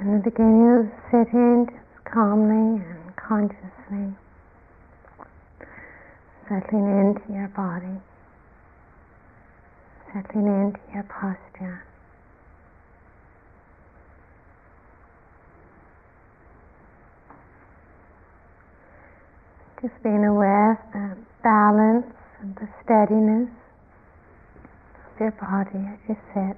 In the beginning of sitting, just calmly and consciously settling into your body, settling into your posture. Just being aware of the balance and the steadiness of your body as you sit.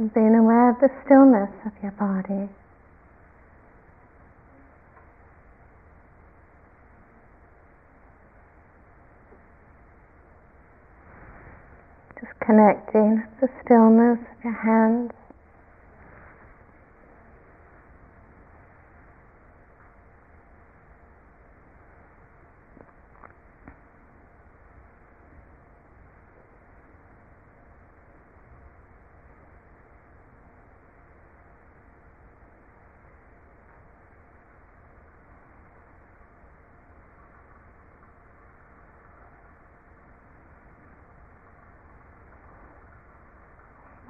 And being aware of the stillness of your body. Just connecting the stillness of your hands.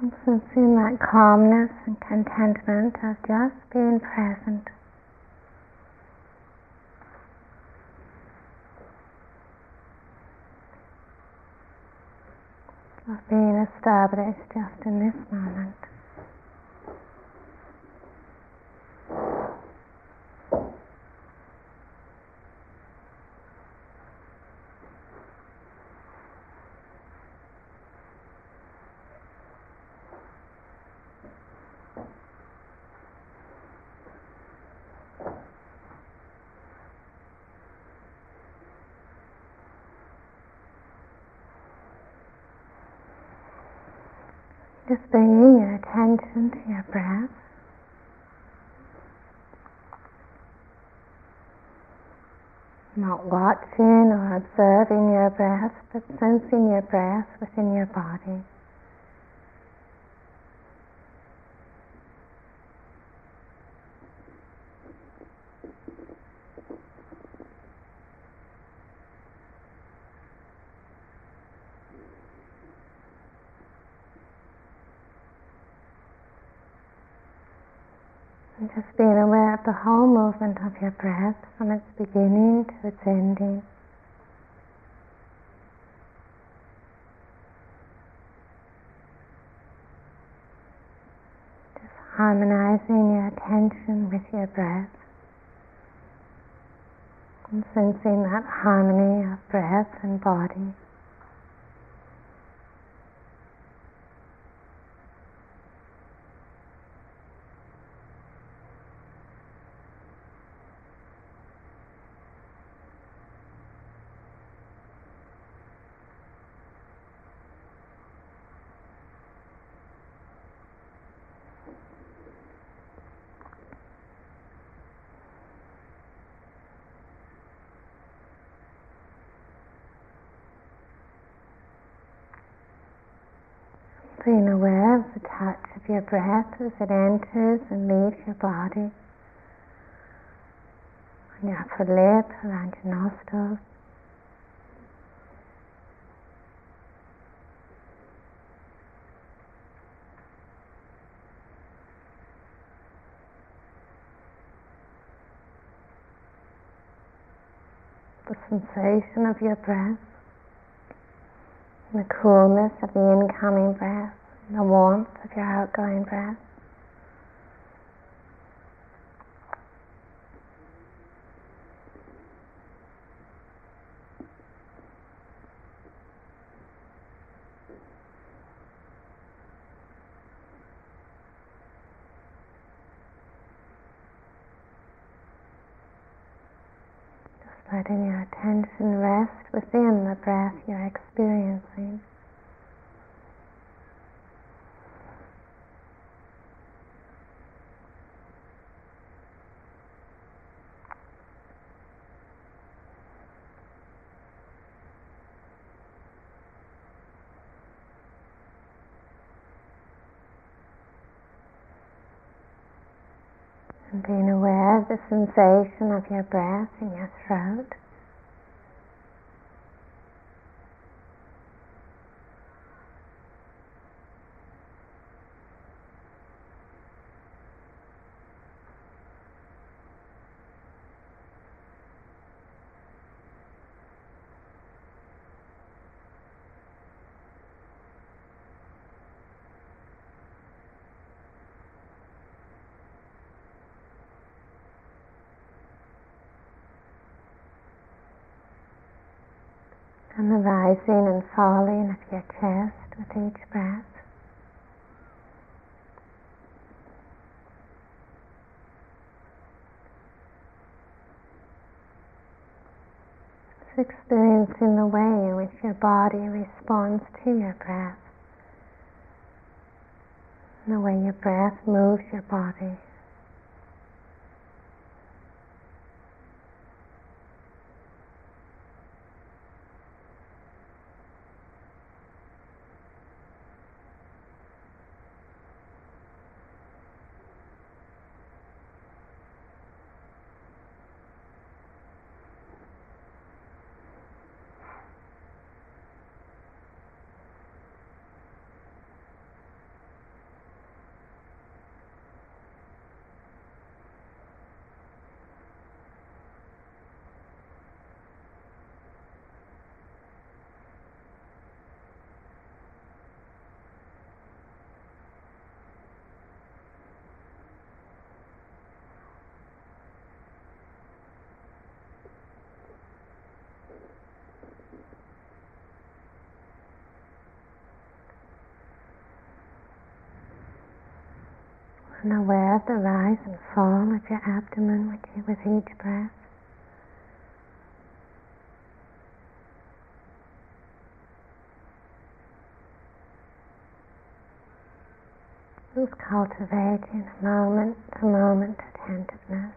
Sensing that calmness and contentment of just being present. Of being established just in this moment. Just bringing your attention to your breath. Not watching or observing your breath, but sensing your breath within your body. And just being aware of the whole movement of your breath from its beginning to its ending. Just harmonizing your attention with your breath. And sensing that harmony of breath and body. being aware of the touch of your breath as it enters and leaves your body, on your upper lip, around your nostrils. The sensation of your breath. The coolness of the incoming breath, the warmth of your outgoing breath. And being aware of the sensation of your breath in your throat. And rising and falling of your chest with each breath. It's experiencing the way in which your body responds to your breath, the way your breath moves your body. And aware of the rise and fall of your abdomen with each breath. Just cultivating moment to moment attentiveness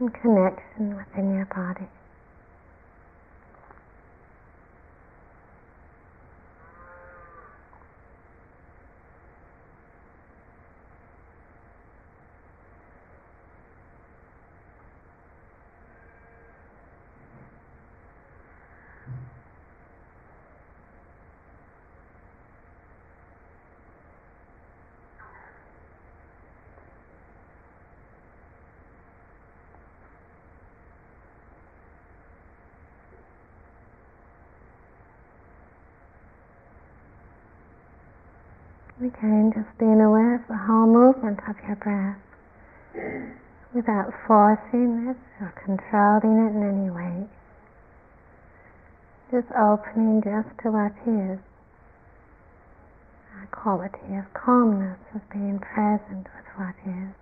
and connection within your body. Again, just being aware of the whole movement of your breath without forcing it or controlling it in any way. Just opening just to what is. A quality of calmness, of being present with what is.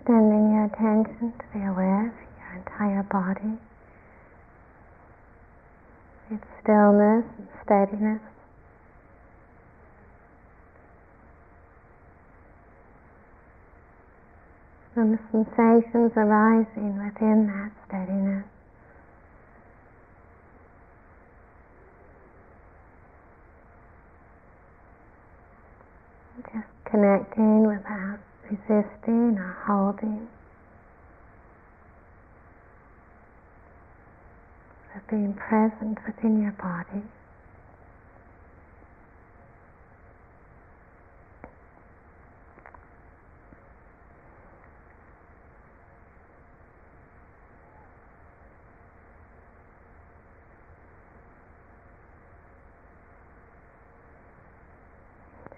Extending your attention to be aware of your entire body, its stillness and steadiness. And the sensations arising within that steadiness. Just connecting with that resisting or holding, of being present within your body.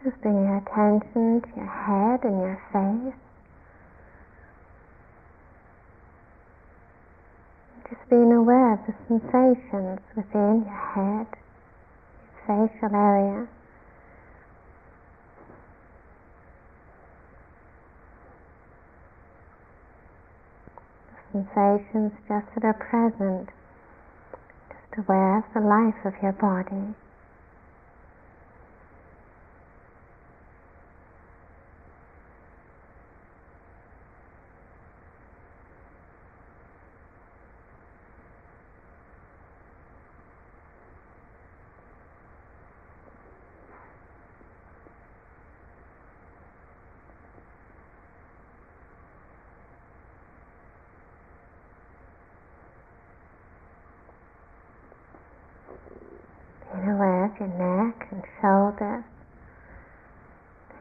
Just bring your attention to your head and your face. Just being aware of the sensations within your head, your facial area. The sensations just that are present, just aware of the life of your body. Your neck and shoulders,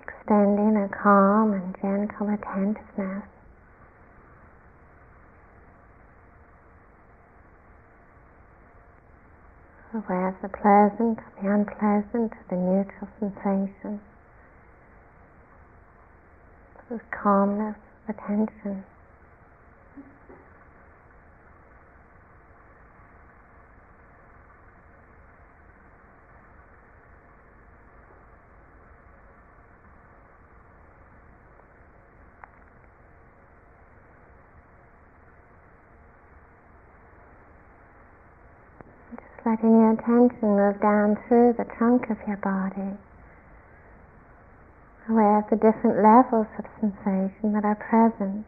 extending a calm and gentle attentiveness. Aware of the pleasant, the unpleasant, the neutral sensations. This calmness, attention. Letting your attention move down through the trunk of your body, aware of the different levels of sensation that are present,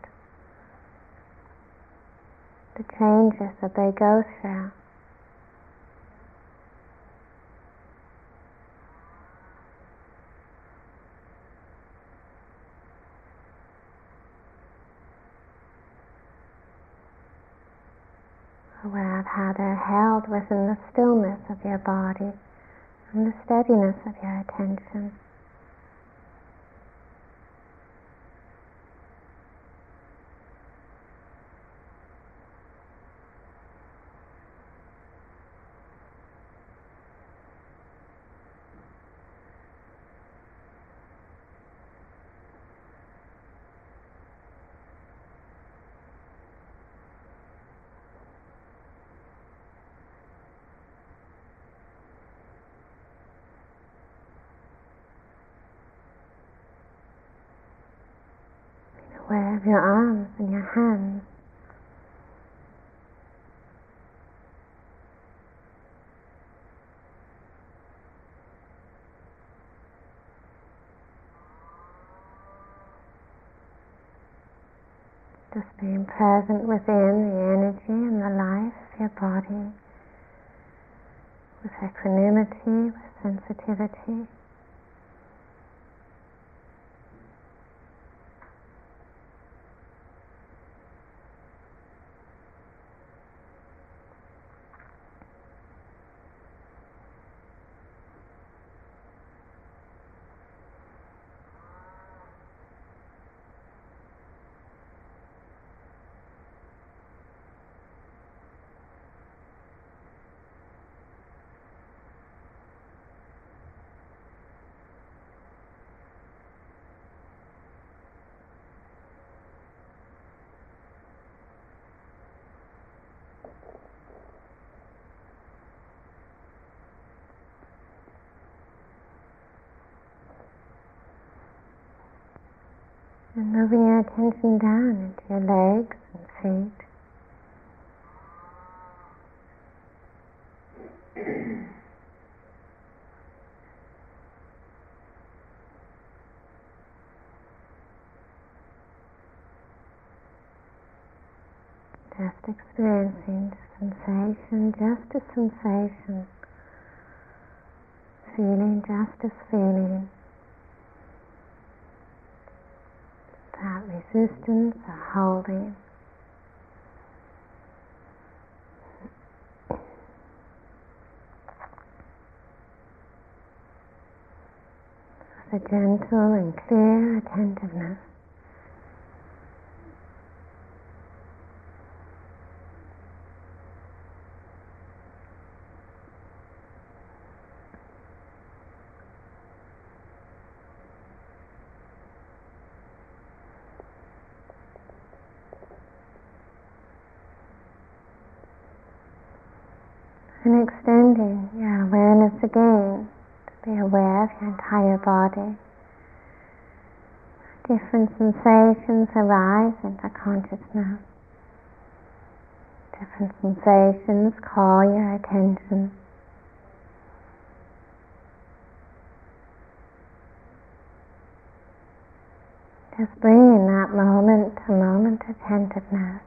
the changes that they go through. aware of how they're within the stillness of your body and the steadiness of your attention. Aware of your arms and your hands. Just being present within the energy and the life of your body with equanimity, with sensitivity. And moving your attention down into your legs and feet. just experiencing sensation, just a sensation, feeling just as feeling. without resistance holding. With a gentle and clear attentiveness. And extending your awareness again to be aware of your entire body. Different sensations arise into consciousness. Different sensations call your attention. Just bringing that moment to moment attentiveness.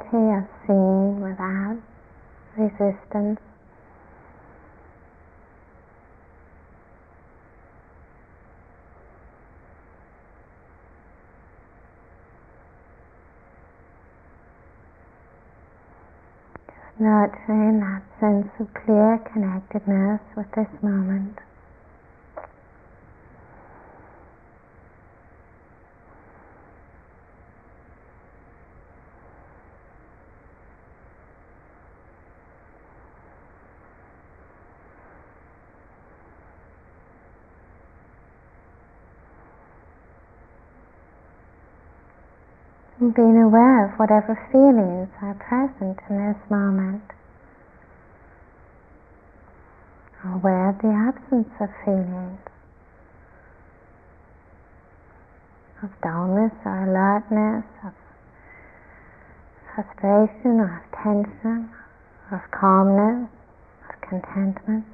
Of seeing without resistance. Nurturing that sense of clear connectedness with this moment. Being aware of whatever feelings are present in this moment. Aware of the absence of feelings, of dullness or alertness, of frustration or of tension, of calmness, of contentment.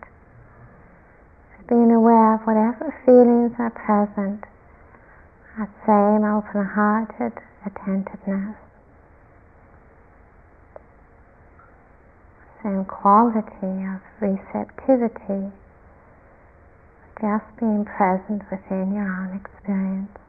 Being aware of whatever feelings are present, that same open-hearted attentiveness. Same quality of receptivity, just being present within your own experience.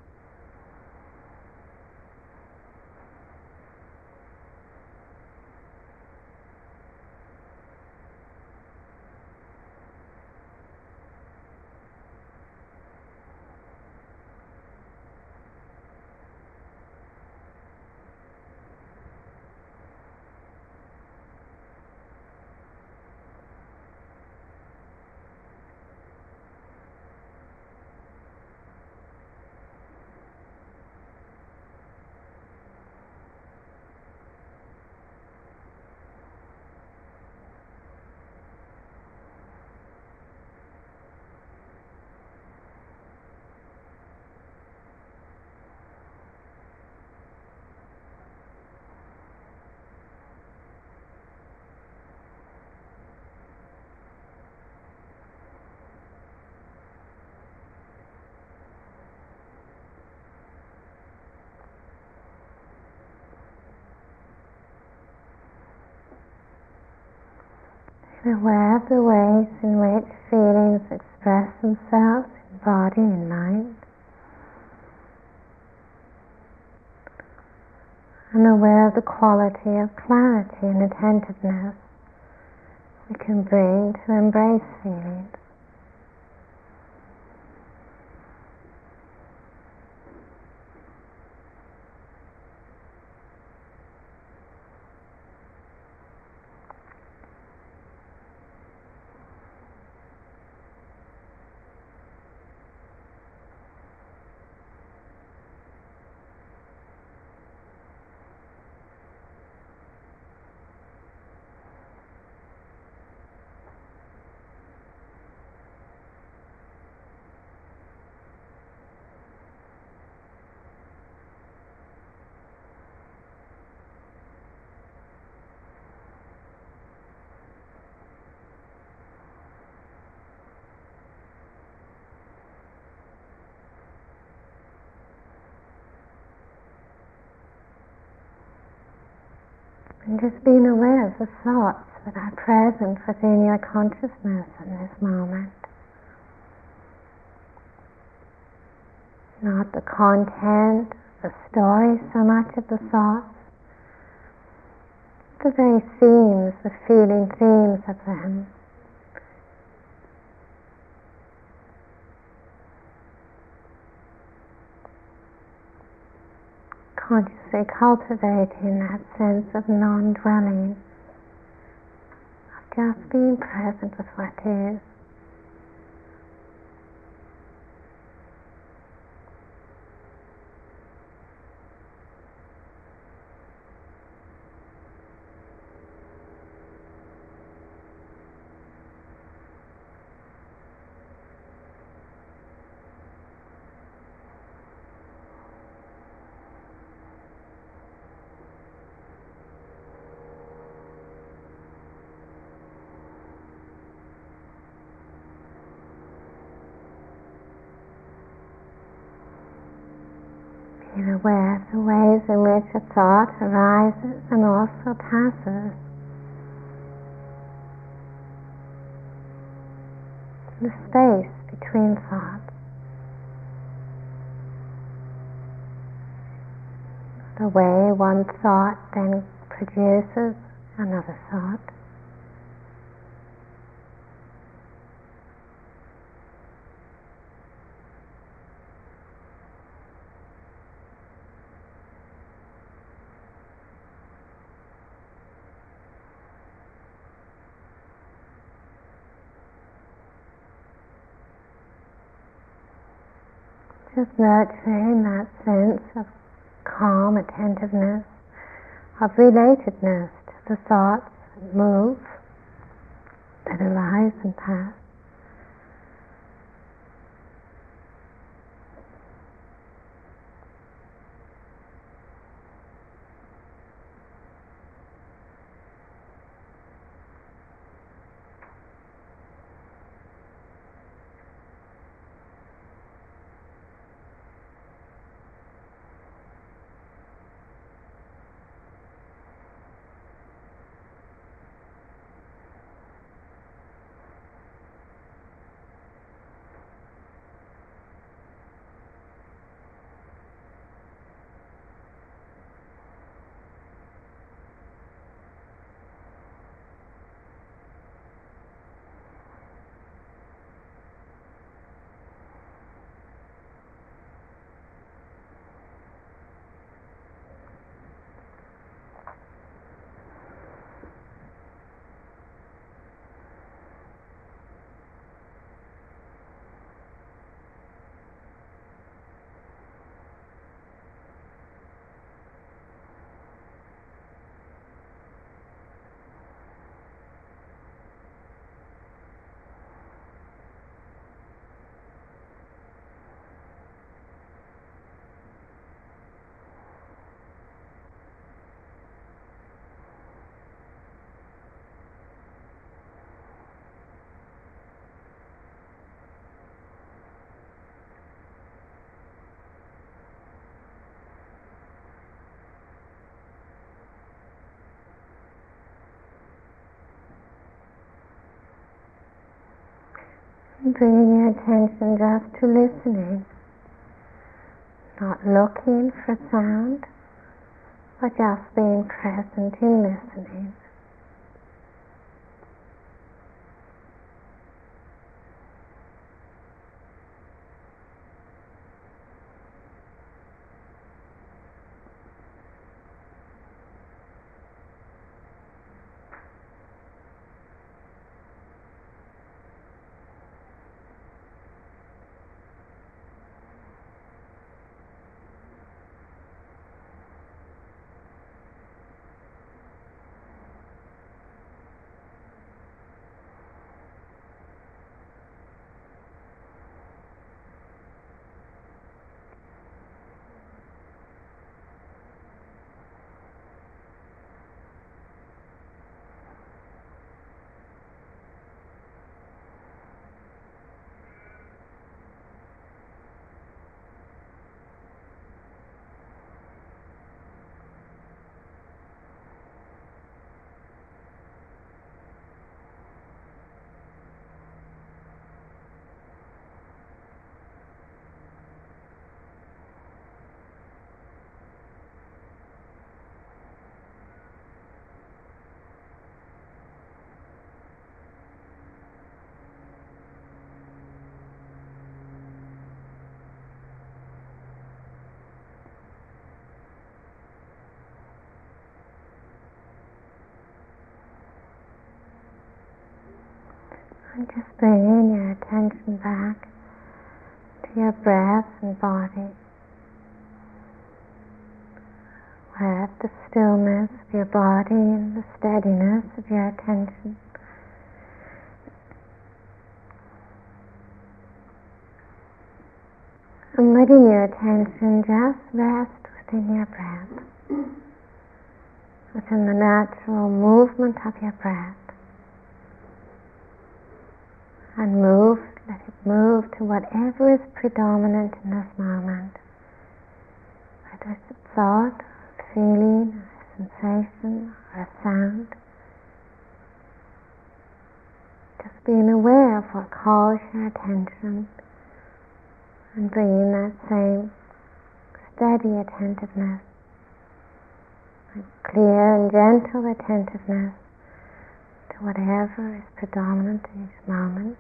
Aware of the ways in which feelings express themselves in body and mind. And aware of the quality of clarity and attentiveness we can bring to embrace feelings. And just being aware of the thoughts that are present within your consciousness in this moment. Not the content, the story so much of the thoughts, the very themes, the feeling themes of them. Consciously cultivating that sense of non-dwelling, of just being present with what is. being aware of the ways in which a thought arises and also passes. The space between thoughts. The way one thought then produces another thought. just nurturing that sense of calm attentiveness, of relatedness to the thoughts that move, that arise and pass. Bringing your attention just to listening, not looking for sound, but just being present in listening. And just bringing your attention back to your breath and body. Let the stillness of your body and the steadiness of your attention. And letting your attention just rest within your breath, within the natural movement of your breath. And move, let it move to whatever is predominant in this moment. Whether it's a thought a feeling, a sensation, or a sound. Just being aware of what calls your attention and bringing that same steady attentiveness, clear and gentle attentiveness whatever is predominant in each moment.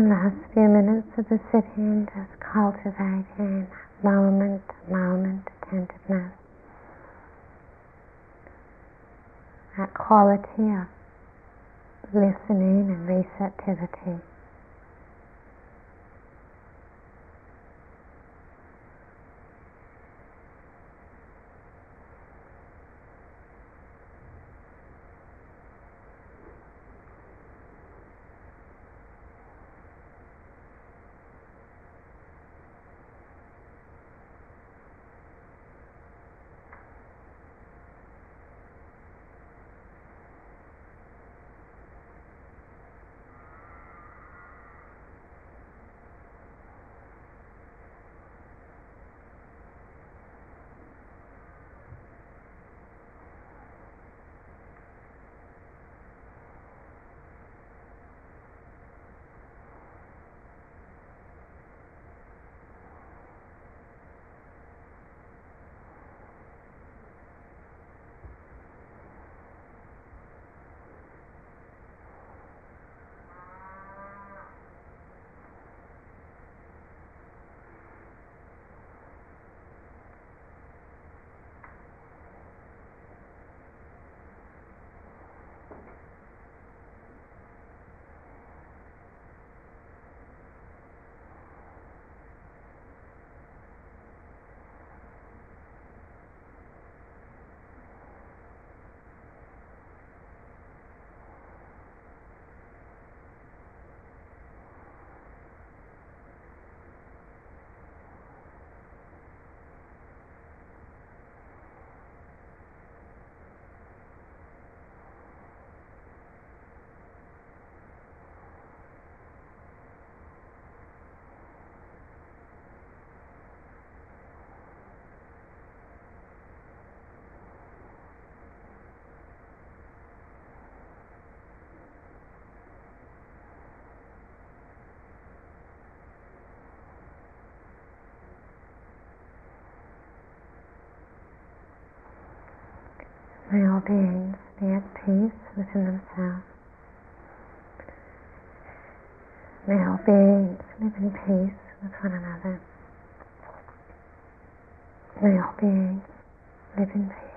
The last few minutes of the sitting, just cultivating moment to moment attentiveness. That quality of listening and receptivity. May all beings be at peace within themselves. May all beings live in peace with one another. May all beings live in peace.